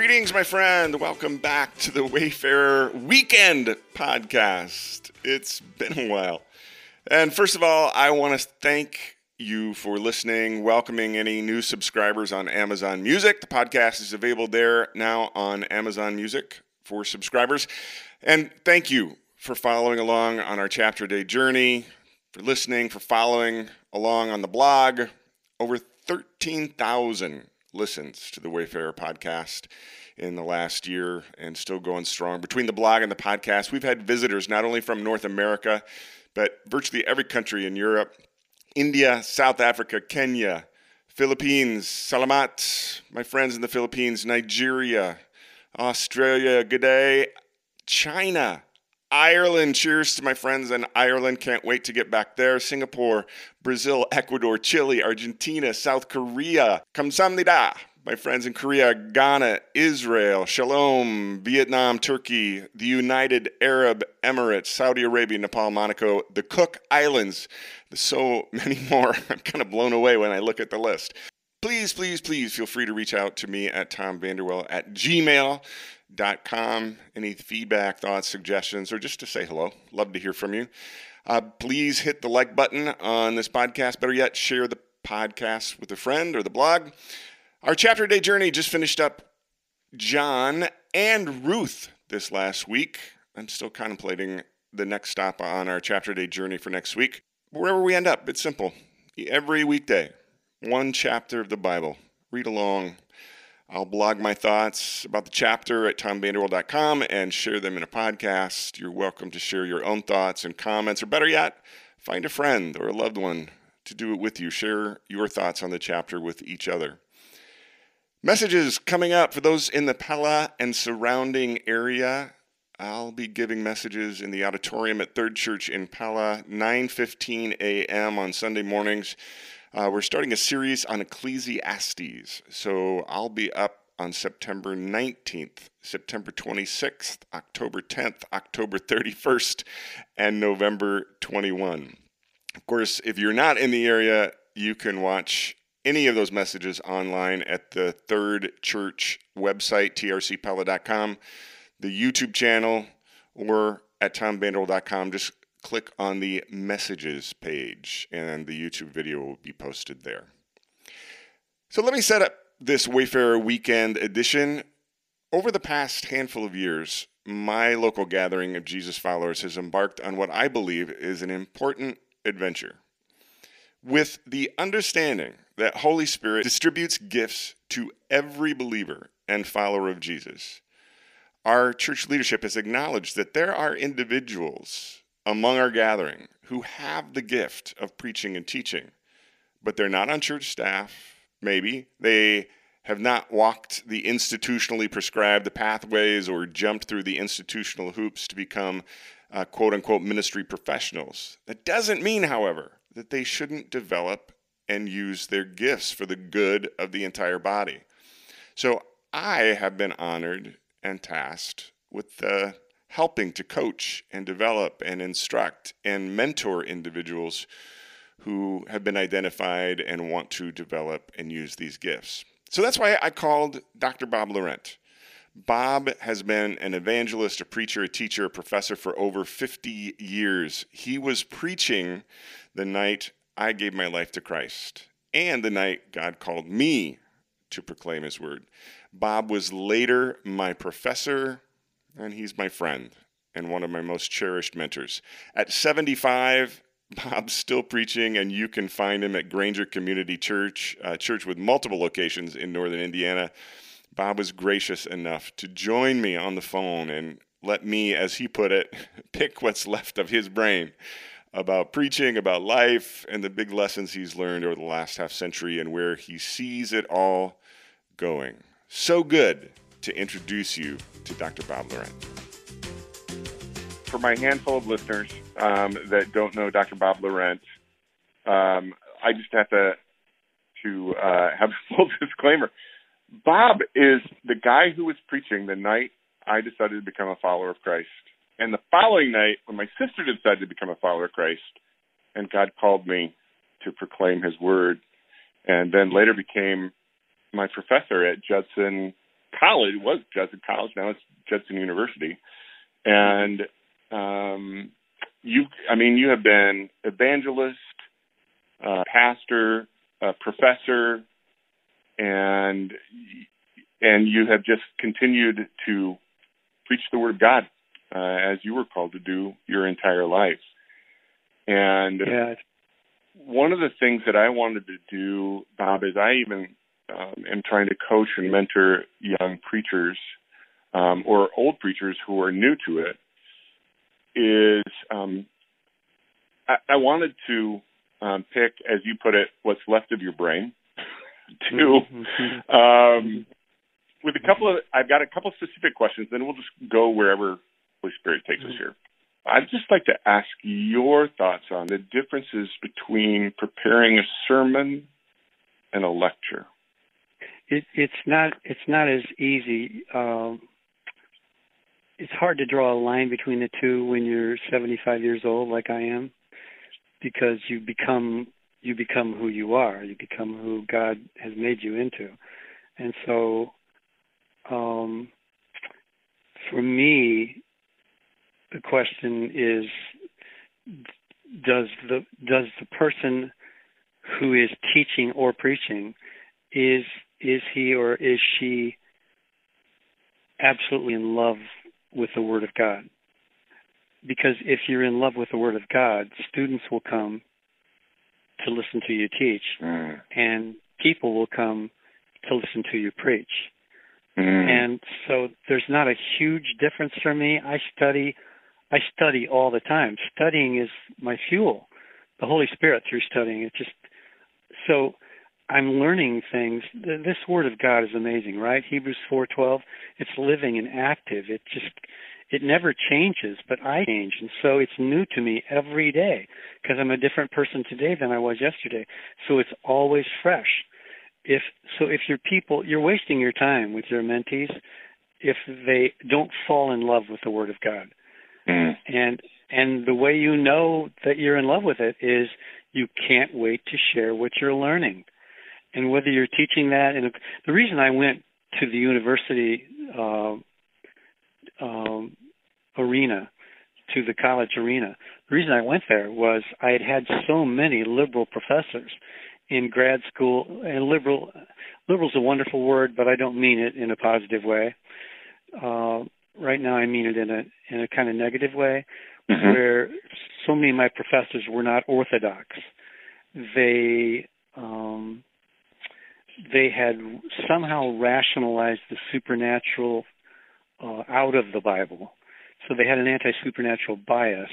Greetings, my friend. Welcome back to the Wayfarer Weekend podcast. It's been a while. And first of all, I want to thank you for listening, welcoming any new subscribers on Amazon Music. The podcast is available there now on Amazon Music for subscribers. And thank you for following along on our chapter day journey, for listening, for following along on the blog. Over 13,000 listens to the Wayfarer podcast in the last year and still going strong. Between the blog and the podcast, we've had visitors not only from North America, but virtually every country in Europe India, South Africa, Kenya, Philippines, Salamat, my friends in the Philippines, Nigeria, Australia, good day, China, Ireland. Cheers to my friends in Ireland. Can't wait to get back there. Singapore, Brazil, Ecuador, Chile, Argentina, South Korea. Kamsamnida. My friends in Korea, Ghana, Israel, Shalom, Vietnam, Turkey, the United Arab Emirates, Saudi Arabia, Nepal, Monaco, the Cook Islands. So many more. I'm kind of blown away when I look at the list. Please, please, please feel free to reach out to me at tomvanderwell at gmail com. Any feedback, thoughts, suggestions, or just to say hello. Love to hear from you. Uh, please hit the like button on this podcast. Better yet, share the podcast with a friend or the blog. Our chapter day journey just finished up John and Ruth this last week. I'm still contemplating the next stop on our chapter day journey for next week. Wherever we end up, it's simple. Every weekday, one chapter of the Bible. Read along, I'll blog my thoughts about the chapter at tomvanderwell.com and share them in a podcast. You're welcome to share your own thoughts and comments, or better yet, find a friend or a loved one to do it with you. Share your thoughts on the chapter with each other. Messages coming up for those in the Pella and surrounding area. I'll be giving messages in the auditorium at Third Church in Pella, 9:15 a.m. on Sunday mornings. Uh, we're starting a series on Ecclesiastes. So I'll be up on September 19th, September 26th, October 10th, October 31st, and November 21. Of course, if you're not in the area, you can watch any of those messages online at the Third Church website, trcpella.com, the YouTube channel, or at tomvanderwell.com. Just click on the messages page and the YouTube video will be posted there. So let me set up this Wayfarer Weekend edition. Over the past handful of years, my local gathering of Jesus followers has embarked on what I believe is an important adventure. With the understanding that Holy Spirit distributes gifts to every believer and follower of Jesus, our church leadership has acknowledged that there are individuals among our gathering who have the gift of preaching and teaching, but they're not on church staff, maybe. They have not walked the institutionally prescribed pathways or jumped through the institutional hoops to become uh, quote unquote ministry professionals. That doesn't mean, however, that they shouldn't develop and use their gifts for the good of the entire body. So I have been honored and tasked with the helping to coach and develop and instruct and mentor individuals who have been identified and want to develop and use these gifts. So that's why I called Dr. Bob Laurent. Bob has been an evangelist, a preacher, a teacher, a professor for over 50 years. He was preaching the night I gave my life to Christ and the night God called me to proclaim his word. Bob was later my professor, and he's my friend and one of my most cherished mentors. At 75, Bob's still preaching, and you can find him at Granger Community Church, a church with multiple locations in northern Indiana. Bob was gracious enough to join me on the phone and let me, as he put it, pick what's left of his brain about preaching, about life, and the big lessons he's learned over the last half century and where he sees it all going. So good to introduce you to Dr. Bob Laurent. For my handful of listeners um, that don't know Dr. Bob Laurent, um, I just have to to uh, have a full disclaimer. Bob is the guy who was preaching the night I decided to become a follower of Christ. And the following night, when my sister decided to become a follower of Christ, and God called me to proclaim his word, and then later became my professor at Judson college it was Judson College. Now it's Judson University, and um, you. I mean, you have been evangelist, uh, pastor, uh, professor, and and you have just continued to preach the word of God uh, as you were called to do your entire life. And yeah. one of the things that I wanted to do, Bob, is I even um, am trying to coach and mentor young preachers um, or old preachers who are new to it. Is um, I, I wanted to um, pick, as you put it, what's left of your brain to mm-hmm. um, with a couple of I've got a couple of specific questions, then we'll just go wherever Holy Spirit takes us here. I'd just like to ask your thoughts on the differences between preparing a sermon and a lecture. It, it's not it's not as easy. Um, it's hard to draw a line between the two when you're 75 years old, like I am, because you become you become who you are. You become who God has made you into, and so um, for me, the question is does the does the person who is teaching or preaching is is he or is she absolutely in love with the word of God because if you're in love with the word of God students will come to listen to you teach mm. and people will come to listen to you preach mm. and so there's not a huge difference for me i study I study all the time. Studying is my fuel. The Holy Spirit through studying. It just so I'm learning things. This Word of God is amazing, right? Hebrews 4:12. It's living and active. It just it never changes, but I change, and so it's new to me every day because I'm a different person today than I was yesterday. So it's always fresh. If so, if your people, you're wasting your time with your mentees if they don't fall in love with the Word of God. Mm. And and the way you know that you're in love with it is you can't wait to share what you're learning. And whether you're teaching that, and the reason I went to the university uh, um, arena, to the college arena, the reason I went there was I had had so many liberal professors in grad school, and liberal liberal's a wonderful word, but I don't mean it in a positive way. Uh, right now I mean it in a in a kind of negative way, mm-hmm. where so many of my professors were not orthodox. They um, they had somehow rationalized the supernatural uh, out of the Bible, so they had an anti-supernatural bias.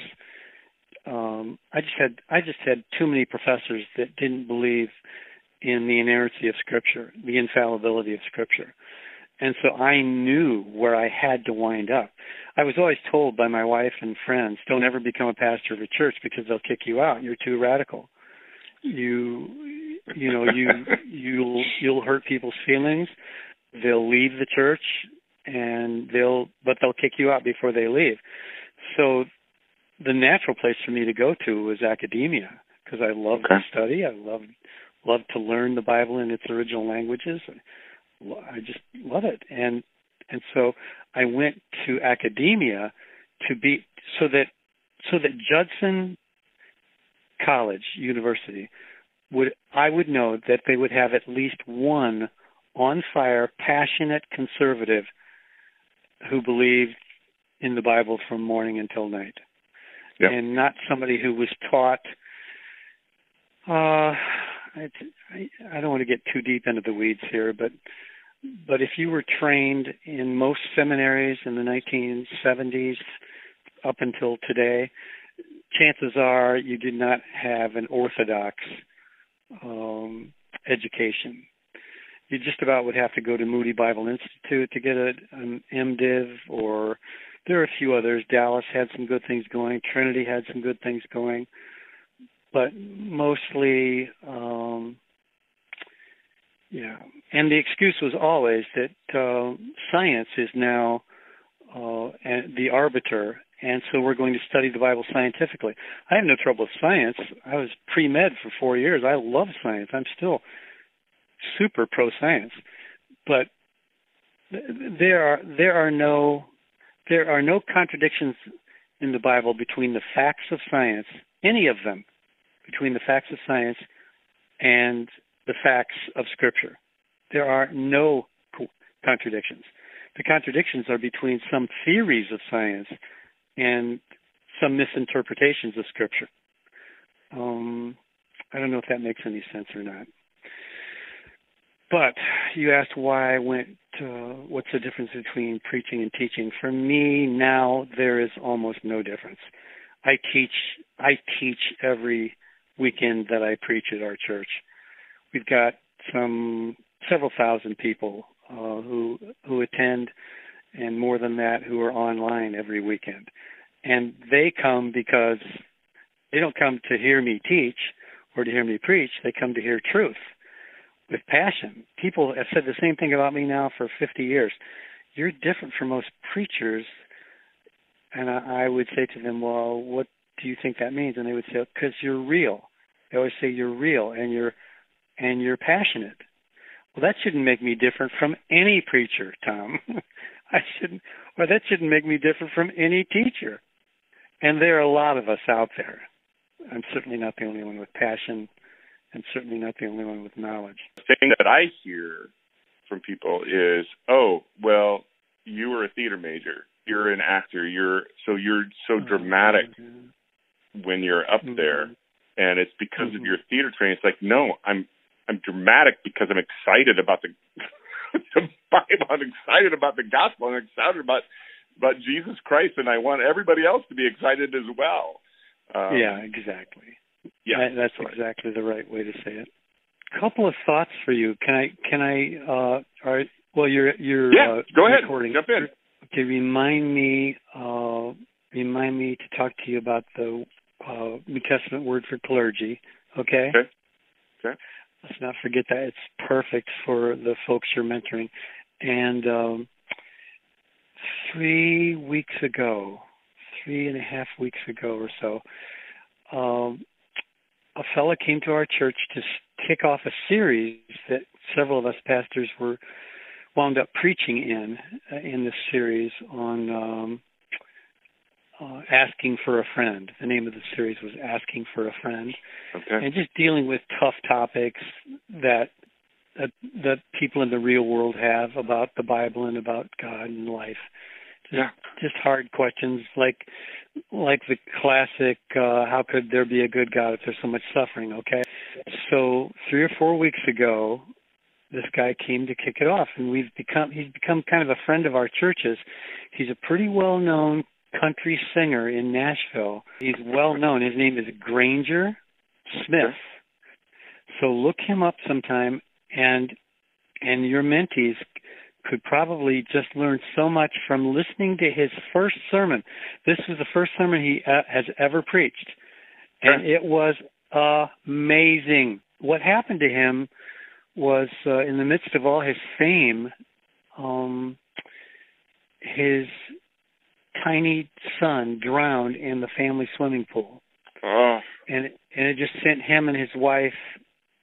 Um, I just had I just had too many professors that didn't believe in the inerrancy of Scripture, the infallibility of Scripture. And so I knew where I had to wind up. I was always told by my wife and friends, don't ever become a pastor of a church because they'll kick you out. You're too radical. You you know, you you'll you'll hurt people's feelings. They'll leave the church and they'll but they'll kick you out before they leave. So the natural place for me to go to was academia because I love okay. to study. I love love to learn the Bible in its original languages. I just love it. And and so I went to academia to be so that so that Judson College University would I would know that they would have at least one on fire, passionate conservative who believed in the Bible from morning until night, yep. and not somebody who was taught. Uh, I, I don't want to get too deep into the weeds here, but but if you were trained in most seminaries in the 1970s up until today, chances are you did not have an orthodox um, education. You just about would have to go to Moody Bible Institute to get a, an MDiv, or there are a few others. Dallas had some good things going. Trinity had some good things going, but mostly um, yeah, and the excuse was always that uh, science is now uh, the arbiter, and so we're going to study the Bible scientifically. I have no trouble with science. I was pre med for four years. I love science. I'm still super pro science, but there are there are no there are no contradictions in the Bible between the facts of science, any of them, between the facts of science and the facts of Scripture. There are no contradictions. The contradictions are between some theories of science and some misinterpretations of Scripture. Um, I don't know if that makes any sense or not. But you asked why I went. Uh, what's the difference between preaching and teaching? For me now, there is almost no difference. I teach. I teach every weekend that I preach at our church. We've got some several thousand people uh, who who attend, and more than that, who are online every weekend. And they come because they don't come to hear me teach or to hear me preach. They come to hear truth with passion. People have said the same thing about me now for 50 years. You're different from most preachers. And I, I would say to them, well, what do you think that means? And they would say, because you're real. They always say you're real and you're and you're passionate. Well, that shouldn't make me different from any preacher, Tom. I shouldn't, or that shouldn't make me different from any teacher. And there are a lot of us out there. I'm certainly not the only one with passion and certainly not the only one with knowledge. The thing that I hear from people is, "Oh, well, you were a theater major. You're an actor. You're so you're so oh, dramatic mm-hmm. when you're up mm-hmm. there, and it's because mm-hmm. of your theater training." It's like, no, I'm I'm dramatic because I'm excited about the the Bible. I'm excited about the gospel. I'm excited about about Jesus Christ, and I want everybody else to be excited as well. Um, yeah, exactly. Yeah, that's right. exactly the right way to say it. A couple of thoughts for you. Can I? Can I? Uh, all right. Well, you're you're yeah. Uh, go ahead. Recording. Jump in. Okay. Remind me. Uh, remind me to talk to you about the uh, New Testament word for clergy. Okay. Okay. Okay. Let's not forget that it's perfect for the folks you're mentoring. And um, three weeks ago, three and a half weeks ago or so, um, a fellow came to our church to kick off a series that several of us pastors were wound up preaching in uh, in this series on um, uh, asking for a friend. The name of the series was asking for a friend, okay. and just dealing with tough topics that that that people in the real world have about the Bible and about God and life. Just, yeah. just hard questions like like the classic uh how could there be a good God if there's so much suffering, okay? So 3 or 4 weeks ago this guy came to kick it off and we've become he's become kind of a friend of our churches. He's a pretty well known country singer in Nashville. He's well known. His name is Granger Smith. So look him up sometime and and your mentees could probably just learn so much from listening to his first sermon. This was the first sermon he uh, has ever preached, and it was amazing. What happened to him was, uh, in the midst of all his fame, um, his tiny son drowned in the family swimming pool. Oh. And and it just sent him and his wife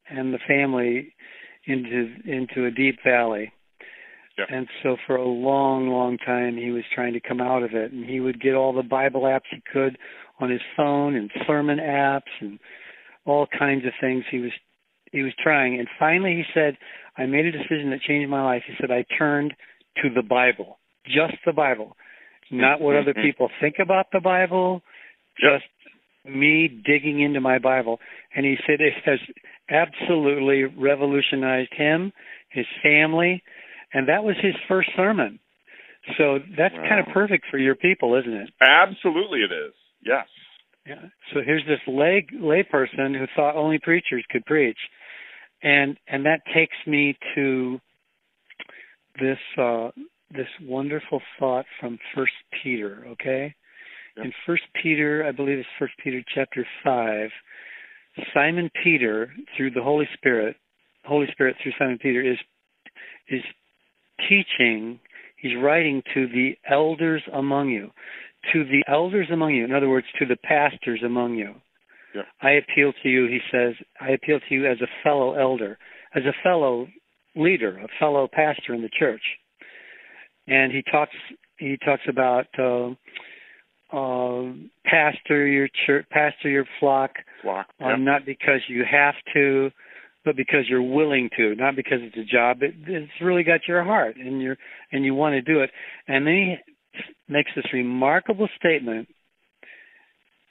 and the family into into a deep valley. Yep. And so for a long, long time he was trying to come out of it and he would get all the Bible apps he could on his phone and sermon apps and all kinds of things he was he was trying and finally he said, I made a decision that changed my life. He said I turned to the Bible. Just the Bible. Not what other people think about the Bible, just me digging into my Bible. And he said it has absolutely revolutionized him, his family, and that was his first sermon. So that's wow. kind of perfect for your people, isn't it? Absolutely, it is. Yes. Yeah. So here's this lay layperson who thought only preachers could preach, and and that takes me to this uh, this wonderful thought from First Peter. Okay, yep. in First Peter, I believe it's First Peter chapter five. Simon Peter, through the Holy Spirit, Holy Spirit through Simon Peter is is teaching, he's writing to the elders among you. To the elders among you, in other words, to the pastors among you. Yeah. I appeal to you, he says, I appeal to you as a fellow elder, as a fellow leader, a fellow pastor in the church. And he talks he talks about uh, uh, pastor your church, pastor your flock, Flock. uh, Yep. not because you have to, but because you're willing to, not because it's a job. It, it's really got your heart, and you're and you want to do it. And then he makes this remarkable statement.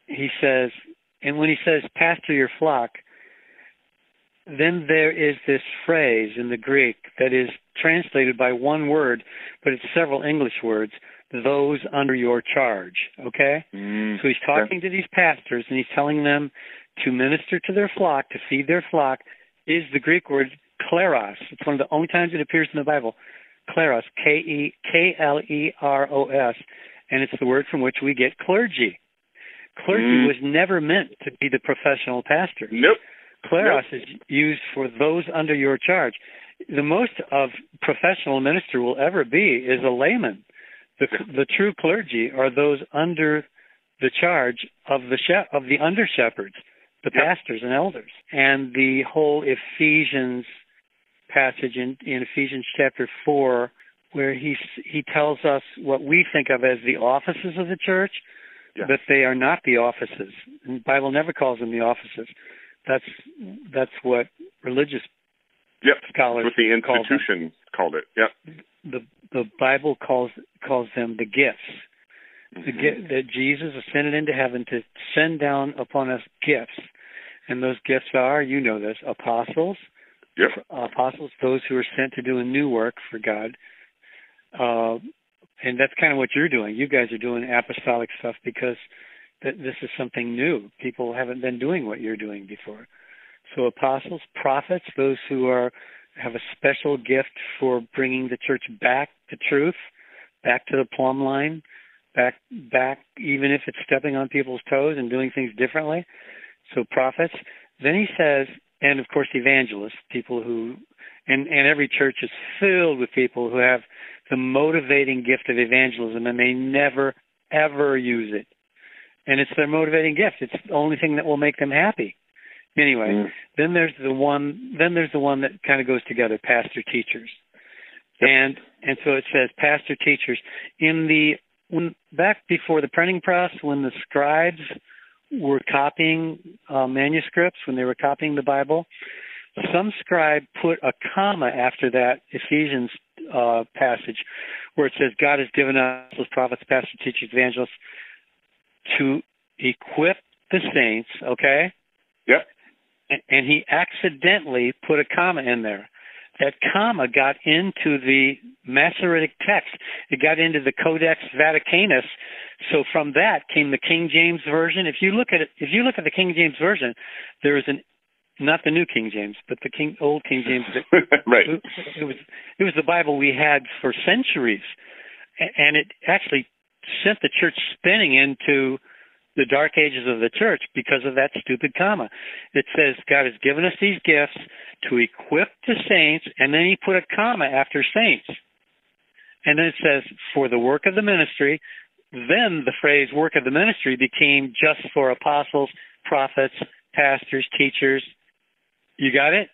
He says, and when he says pastor your flock, then there is this phrase in the Greek that is translated by one word, but it's several English words. Those under your charge. Okay. Mm, So he's talking to these pastors and he's telling them to minister to their flock, to feed their flock, is the Greek word kleros. It's one of the only times it appears in the Bible. Kleros, K E K L E R O S, and it's the word from which we get clergy. Clergy Mm. was never meant to be the professional pastor. Nope. Kleros is used for those under your charge. The most of professional minister will ever be is a layman. The the true clergy are those under the charge of the she- of the under shepherds, the Yep. pastors and elders. And the whole Ephesians passage in, in Ephesians chapter four, where he he tells us what we think of as the offices of the church, Yeah. but they are not the offices. And the Bible never calls them the offices. That's that's what religious Yep. scholars What the call institution called it. Yep. The the Bible calls calls them the gifts. The Mhm. gi- that Jesus ascended into heaven to send down upon us gifts, and those gifts are, you know this, apostles, Yep. apostles, those who are sent to do a new work for God. Uh, and that's kind of what you're doing. You guys are doing apostolic stuff because th- this is something new. People haven't been doing what you're doing before. So apostles, prophets, those who are have a special gift for bringing the church back to truth, back to the plumb line, back back even if it's stepping on people's toes and doing things differently. So prophets. Then he says, and of course evangelists, people who and and every church is filled with people who have the motivating gift of evangelism and they never ever use it. And it's their motivating gift. It's the only thing that will make them happy. Anyway, Mm. then there's the one then there's the one that kind of goes together, pastor teachers. And and so it says pastor teachers in the when back before the printing press when the scribes were copying uh, manuscripts when they were copying the Bible, some scribe put a comma after that Ephesians uh, passage where it says God has given us as prophets, pastors, teachers, evangelists to equip the saints, okay? Yep. And, and he accidentally put a comma in there. That comma got into the Masoretic text. It got into the Codex Vaticanus. So from that came the King James version. If you look at it, if you look at the King James version, there is an not the New King James, but the King Old King James. right. It, it was it was the Bible we had for centuries, and it actually sent the church spinning into the dark ages of the church because of that stupid comma. It says God has given us these gifts to equip the saints, and then he put a comma after saints. And then it says for the work of the ministry. Then the phrase work of the ministry became just for apostles, prophets, pastors, teachers. You got it?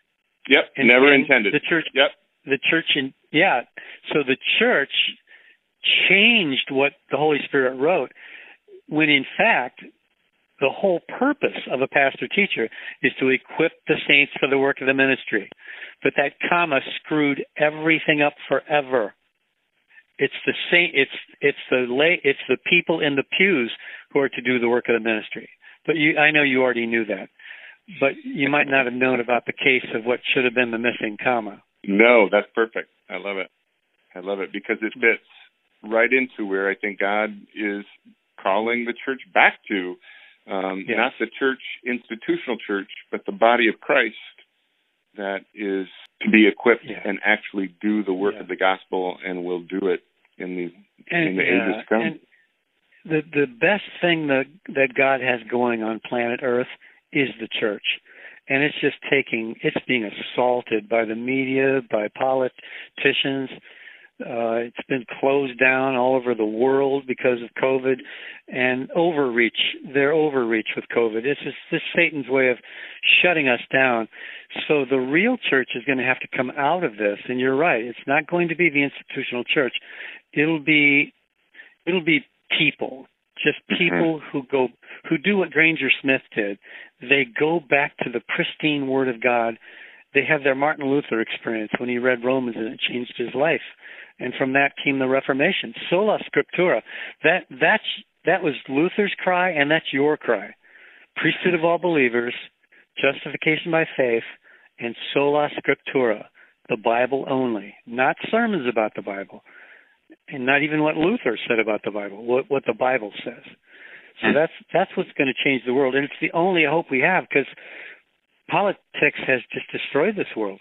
Yep. And- Never intended. The church Yep. the church in yeah so the church changed what the holy spirit wrote when in fact the whole purpose of a pastor teacher is to equip the saints for the work of the ministry. But that comma screwed everything up forever. It's the saint it's it's the lay it's the people in the pews who are to do the work of the ministry. But you i know you already knew that but you might not have known about the case of what should have been the missing comma. No, that's perfect. I love it. I love it because it fits right into where I think God is calling the church back to. Um, Yes. Not the church, institutional church, but the body of Christ that is to be equipped Yeah. and actually do the work Yeah. of the gospel and will do it in the and, in the yeah, ages to come. and the the best thing that that God has going on planet Earth is the church, and it's just taking it's being assaulted by the media, by politicians. Uh, it's been closed down all over the world because of COVID and overreach. Their overreach with COVID. It's just this Satan's way of shutting us down. So the real church is going to have to come out of this. And you're right. It's not going to be the institutional church. It'll be, it'll be people just mm-hmm. people who go who do what Granger Smith did. They go back to the pristine Word of God. They have their Martin Luther experience when he read Romans and it changed his life, and from that came the Reformation. Sola Scriptura. That that's that was Luther's cry, and that's your cry. Priesthood of all believers, justification by faith, and sola scriptura, the Bible only, not sermons about the Bible and not even what Luther said about the Bible, what what the Bible says. So hmm. that's that's what's going to change the world, and it's the only hope we have because politics has just destroyed this world,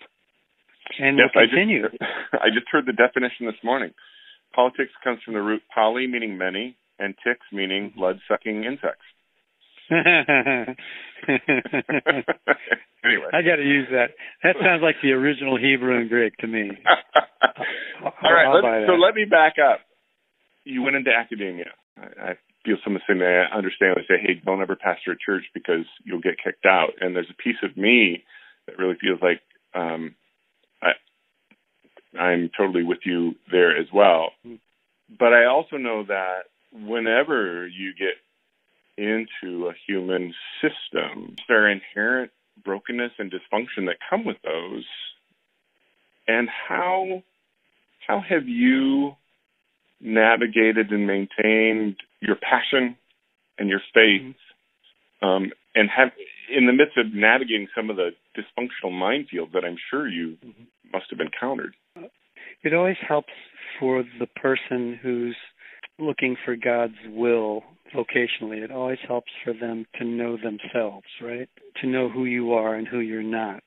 and yes, will continue. I just, I just heard the definition this morning. Politics comes from the root poly, meaning many, and ticks, meaning mm-hmm. blood-sucking insects. anyway, I got to use that. That sounds like the original Hebrew and Greek to me. All right, so let me back up. You went into academia. I, I feel some of the same. I understand. They say, "Hey, don't ever pastor a church because you'll get kicked out." And there's a piece of me that really feels like um, I, I'm totally with you there as well. But I also know that whenever you get into a human system, there are inherent brokenness and dysfunction that come with those. And how how have you navigated and maintained your passion and your faith, mm-hmm. um, and have in the midst of navigating some of the dysfunctional minefields that I'm sure you mm-hmm. must have encountered? It always helps for the person who's looking for God's will vocationally. It always helps for them to know themselves, right? To know who you are and who you're not.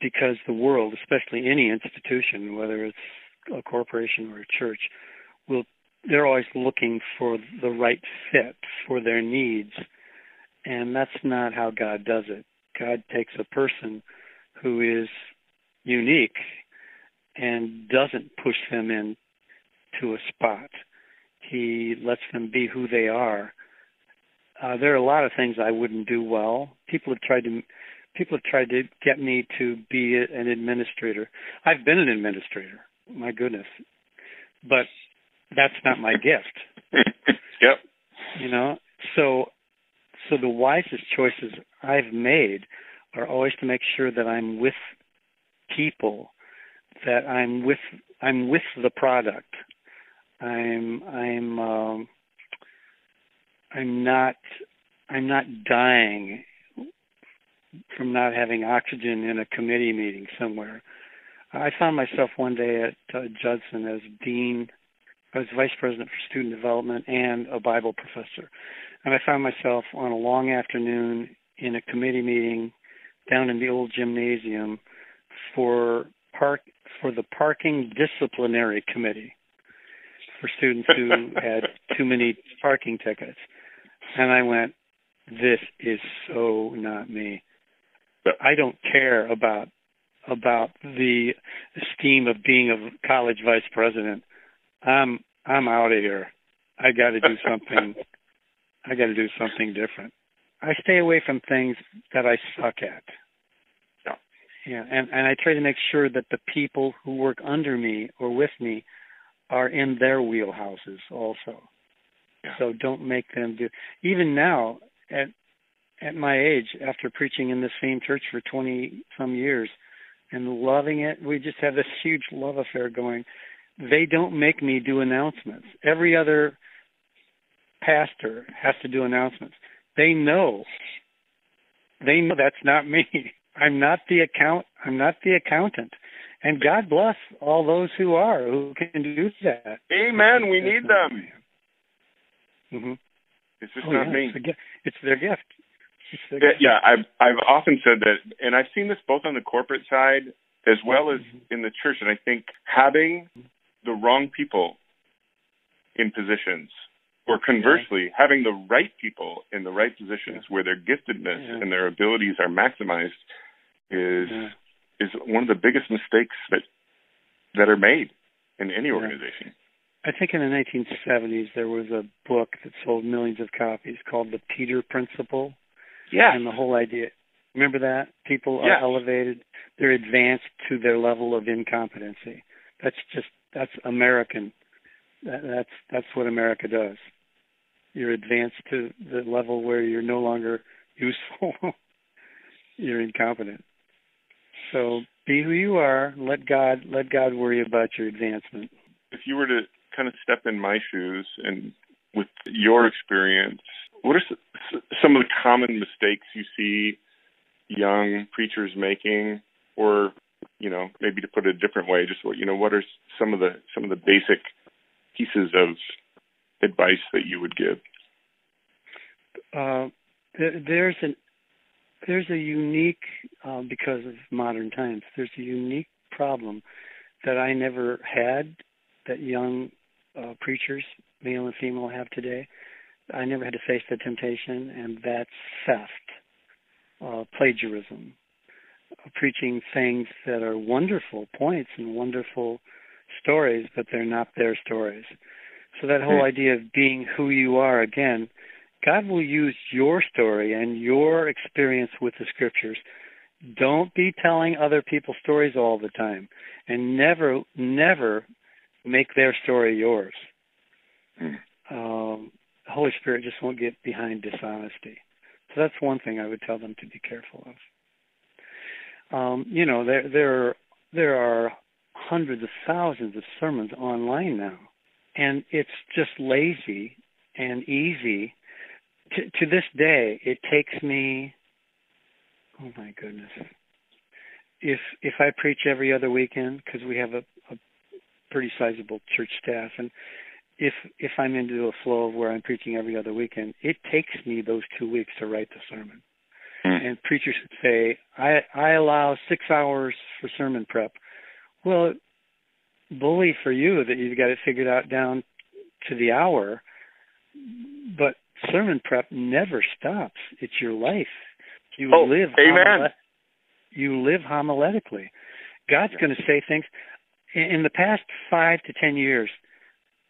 Because the world, especially any institution, whether it's a corporation or a church will they're always looking for the right fit for their needs and that's not how God does it. God takes a person who is unique and doesn't push them in to a spot. He lets them be who they are. Uh, there are a lot of things I wouldn't do well. People have tried to people have tried to get me to be an administrator. I've been an administrator my goodness. But that's not my gift. yep. You know, so so the wisest choices I've made are always to make sure that I'm with people, that I'm with I'm with the product. I'm I'm um, I'm not I'm not dying from not having oxygen in a committee meeting somewhere. I found myself one day at uh, Judson as dean. I was vice president for student development and a Bible professor, and I found myself on a long afternoon in a committee meeting down in the old gymnasium for park for the parking disciplinary committee for students who had too many parking tickets. And I went, this is so not me. I don't care about about the esteem of being a college vice president. I'm I'm out of here. I got to do something. I got to do something different. I stay away from things that I suck at. Yeah. Yeah, and and I try to make sure that the people who work under me or with me are in their wheelhouses also. Yeah. So don't make them do. Even now, at at my age, after preaching in the same church for twenty some years, and loving it. We just have this huge love affair going. They don't make me do announcements. Every other pastor has to do announcements. They know. They know that's not me. I'm not the account. I'm not the accountant. And God bless all those who are who can do that. Amen. We need them. Mm-hmm. It's just oh, not yeah, me. It's, it's their gift. Yeah, yeah, I've I've often said that, and I've seen this both on the corporate side as well as in the church. And I think having the wrong people in positions, or conversely, having the right people in the right positions where their giftedness yeah. and their abilities are maximized, is yeah. is one of the biggest mistakes that that are made in any organization. I think in the 1970s there was a book that sold millions of copies called The Peter Principle. Yeah. And the whole idea, remember that people are elevated, they're advanced to their level of incompetency. That's just that's American. That, that's that's what America does. You're advanced to the level where you're no longer useful. you're incompetent. So be who you are. Let God let God worry about your advancement. If you were to kind of step in my shoes and with your experience, what are some of the common mistakes you see young preachers making, or you know, maybe to put it a different way, just what you know, what are some of the some of the basic pieces of advice that you would give? Uh, there's an there's a unique um, because of modern times. There's a unique problem that I never had that young uh, preachers, male and female, have today. I never had to face the temptation, and that's theft, uh, plagiarism, uh, preaching things that are wonderful points and wonderful stories, but they're not their stories. So that whole mm-hmm. idea of being who you are again, God will use your story and your experience with the scriptures. Don't be telling other people's stories all the time, and never, never make their story yours. Mm. Um, the Holy Spirit just won't get behind dishonesty. So that's one thing I would tell them to be careful of. Um, you know, there there there are hundreds of thousands of sermons online now, and it's just lazy and easy. To, to this day, it takes me. Oh my goodness! If if I preach every other weekend because we have a, a pretty sizable church staff, and if if I'm into a flow of where I'm preaching every other weekend, it takes me those two weeks to write the sermon. Mm. And preachers would say, I I allow six hours for sermon prep. Well, bully for you that you've got it figured out down to the hour. But sermon prep never stops. It's your life. You oh, live amen. you live homiletically. God's going to say things. In the past five to ten years,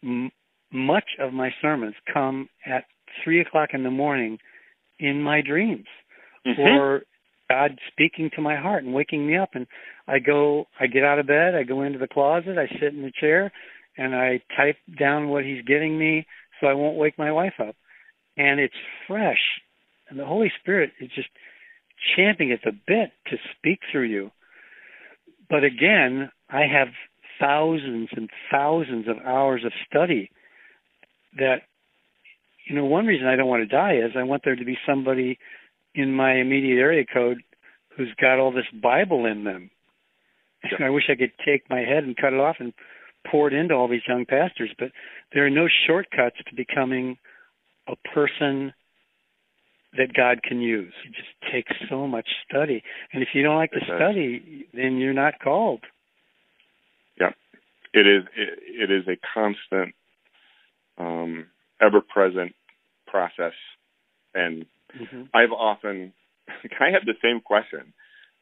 m- much of my sermons come at three o'clock in the morning in my dreams, mm-hmm. or God speaking to my heart and waking me up. And I go, I get out of bed, I go into the closet, I sit in the chair, and I type down what He's giving me so I won't wake my wife up. And it's fresh. And the Holy Spirit is just champing at the bit to speak through you. But again, I have thousands and thousands of hours of study that you know one reason I don't want to die is I want there to be somebody in my immediate area code who's got all this Bible in them. And I wish I could take my head and cut it off and pour it into all these young pastors, but there are no shortcuts to becoming a person that God can use. It just takes so much study. And if you don't like to study, then you're not called. Yeah. It is it, it is a constant um, ever present process. And mm-hmm. I've often, I have the same question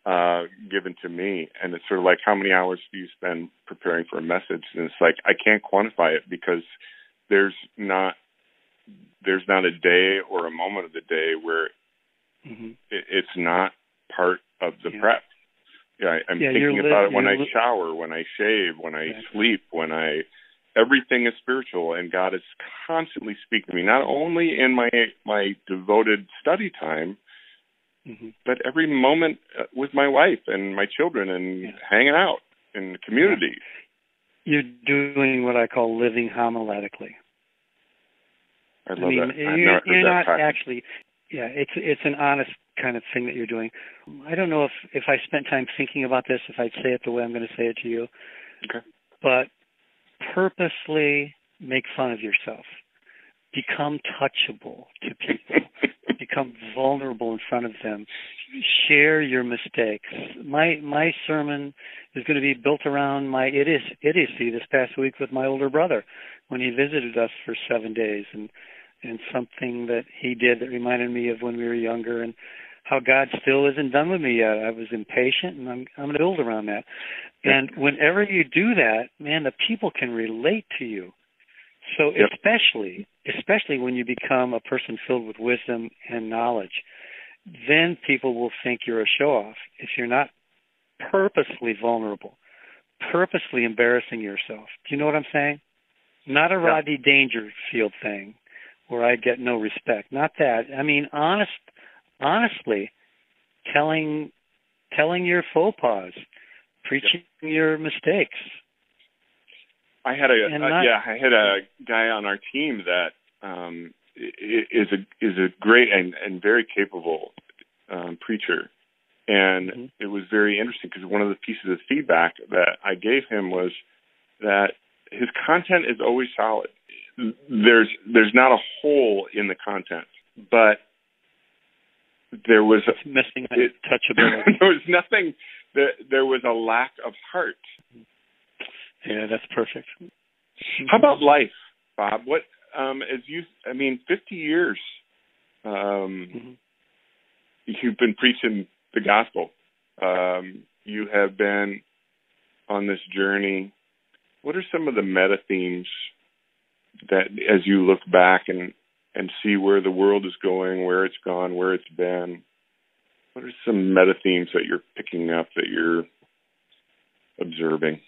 uh, given to me, and it's sort of like, how many hours do you spend preparing for a message? And it's like, I can't quantify it because there's not there's not a day or a moment of the day where mm-hmm. it, it's not part of the yeah. prep. Yeah, I, I'm yeah, thinking about li- it when I shower, when I shave, when I sleep, when I everything is spiritual and God is constantly speaking to me, not only in my my devoted study time, mm-hmm. but every moment uh, with my wife and my children and yeah. hanging out in the community. You're doing what I call living homiletically. I love I mean, that. You're, you're not practice. actually. Yeah, it's it's an honest kind of thing that you're doing. I don't know if if I spent time thinking about this, if I'd say it the way I'm going to say it to you. Okay. But purposely make fun of yourself. Become touchable to people. Become vulnerable in front of them. Share your mistakes. My my sermon is going to be built around my idiocy this past week with my older brother when he visited us for seven days and and something that he did that reminded me of when we were younger and how God still isn't done with me yet. I was impatient, and I'm I'm going to build around that. And whenever you do that, man, the people can relate to you. So Yep. especially, especially when you become a person filled with wisdom and knowledge, then people will think you're a show off. If you're not purposely vulnerable, purposely embarrassing yourself. Do you know what I'm saying? Not a Rodney Dangerfield thing where I get no respect. Not that. I mean, honest, honestly, telling telling your faux pas, preaching your mistakes. I had a, And uh, not- yeah, I had a guy on our team that um, is a is a great and and very capable um, preacher, and Mhm. it was very interesting because one of the pieces of feedback that I gave him was that his content is always solid. There's there's not a hole in the content, but there was It's missing It- touchability. there was nothing. There, there was a lack of heart. yeah, that's perfect. How about life, Bob? What um as you I mean 50 years um Mhm. you've been preaching the gospel. Um you have been on this journey. What are some of the meta themes that as you look back and and see where the world is going, where it's gone, where it's been? What are some meta themes that you're picking up that you're observing?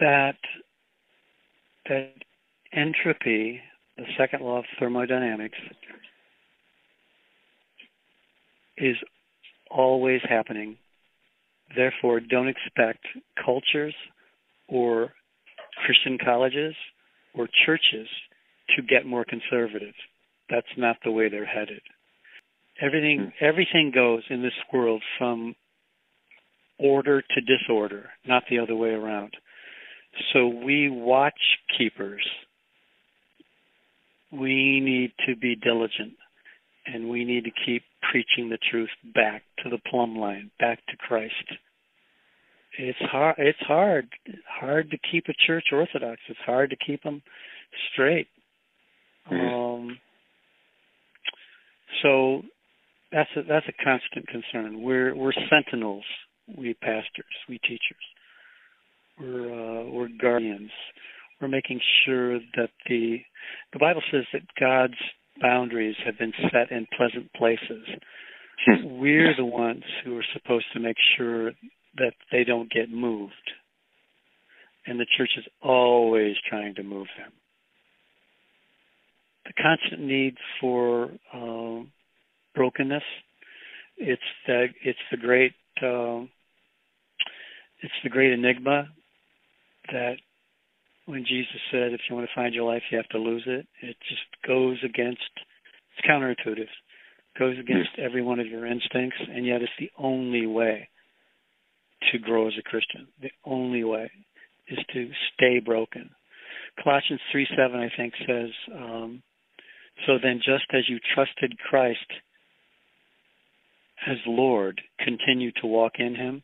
that that entropy, the second law of thermodynamics, is always happening. Therefore, don't expect cultures or Christian colleges or churches to get more conservative. That's not the way they're headed. Everything everything goes in this world from order to disorder, not the other way around. So we watch keepers. We need to be diligent and we need to keep preaching the truth back to the plumb line, back to Christ. It's hard it's hard hard to keep a church orthodox. It's hard to keep them straight. Um so that's a that's a constant concern. We're we're sentinels, we pastors, we teachers. We're uh, we're guardians. We're making sure that the the Bible says that God's boundaries have been set in pleasant places. We're the ones who are supposed to make sure that they don't get moved. And the church is always trying to move them. The constant need for um, brokenness. It's the it's the great um, it's the great enigma that when Jesus said, "If you want to find your life, you have to lose it," it just goes against. It's counterintuitive. Goes against every one of your instincts, and yet it's the only way to grow as a Christian. The only way is to stay broken. Colossians three seven, I think, says, um, "So then, just as you trusted Christ as Lord, continue to walk in Him."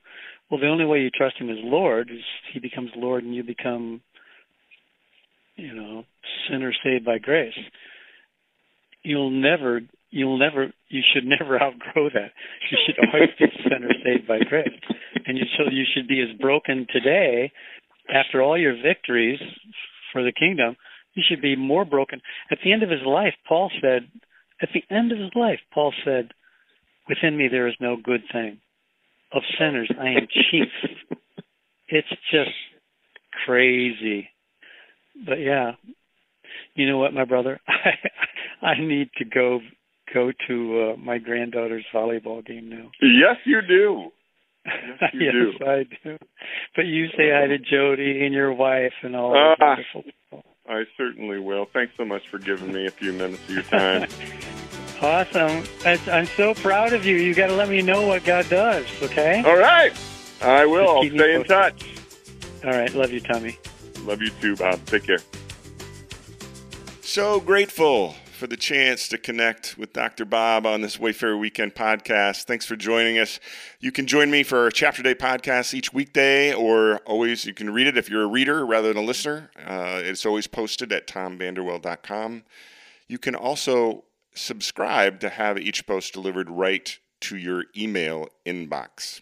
Well, the only way you trust Him as Lord is He becomes Lord, and you become, you know, sinner saved by grace. You'll never, you'll never, you should never outgrow that. You should always be sinner saved by grace, and you so you should be as broken today after all your victories for the kingdom. You should be more broken. At the end of his life, Paul said, at the end of his life, Paul said, "Within me there is no good thing." of sinners I am chief. it's just crazy. But yeah. You know what, my brother? I I need to go go to uh, my granddaughter's volleyball game now. Yes, you do. Yes, you yes, do. I do. But you say hi to Jody and your wife and all those wonderful people. I certainly will. Thanks so much for giving me a few minutes of your time. Awesome. I, I'm so proud of you. You got to let me know what God does, okay? All right. I will. I'll keep me stay in touch. All right. Love you, Tommy. Love you too, Bob. Take care. So grateful for the chance to connect with Dr. Bob on this Wayfarer Weekend podcast. Thanks for joining us. You can join me for our Chapter Day podcast each weekday, or always you can read it if you're a reader rather than a listener. Uh, it's always posted at tomvanderwell.com. You can also subscribe to have each post delivered right to your email inbox.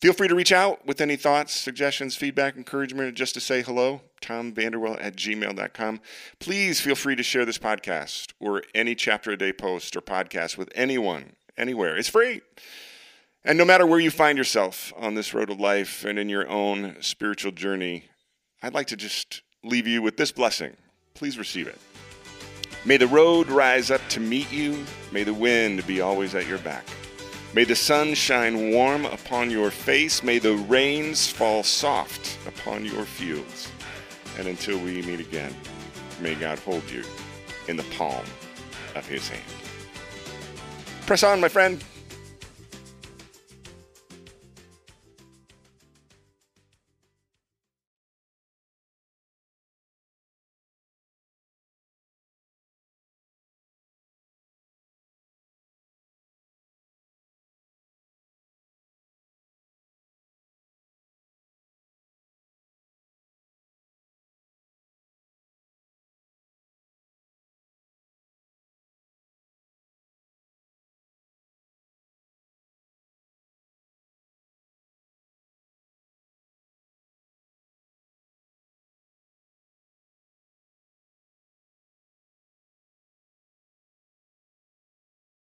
Feel free to reach out with any thoughts, suggestions, feedback, encouragement, just to say hello. Tom Vanderwell at gmail.com. Please feel free to share this podcast or any chapter a day post or podcast with anyone, anywhere. It's free. And no matter where you find yourself on this road of life and in your own spiritual journey, I'd like to just leave you with this blessing. Please receive it. May the road rise up to meet you. May the wind be always at your back. May the sun shine warm upon your face. May the rains fall soft upon your fields. And until we meet again, may God hold you in the palm of his hand. Press on, my friend.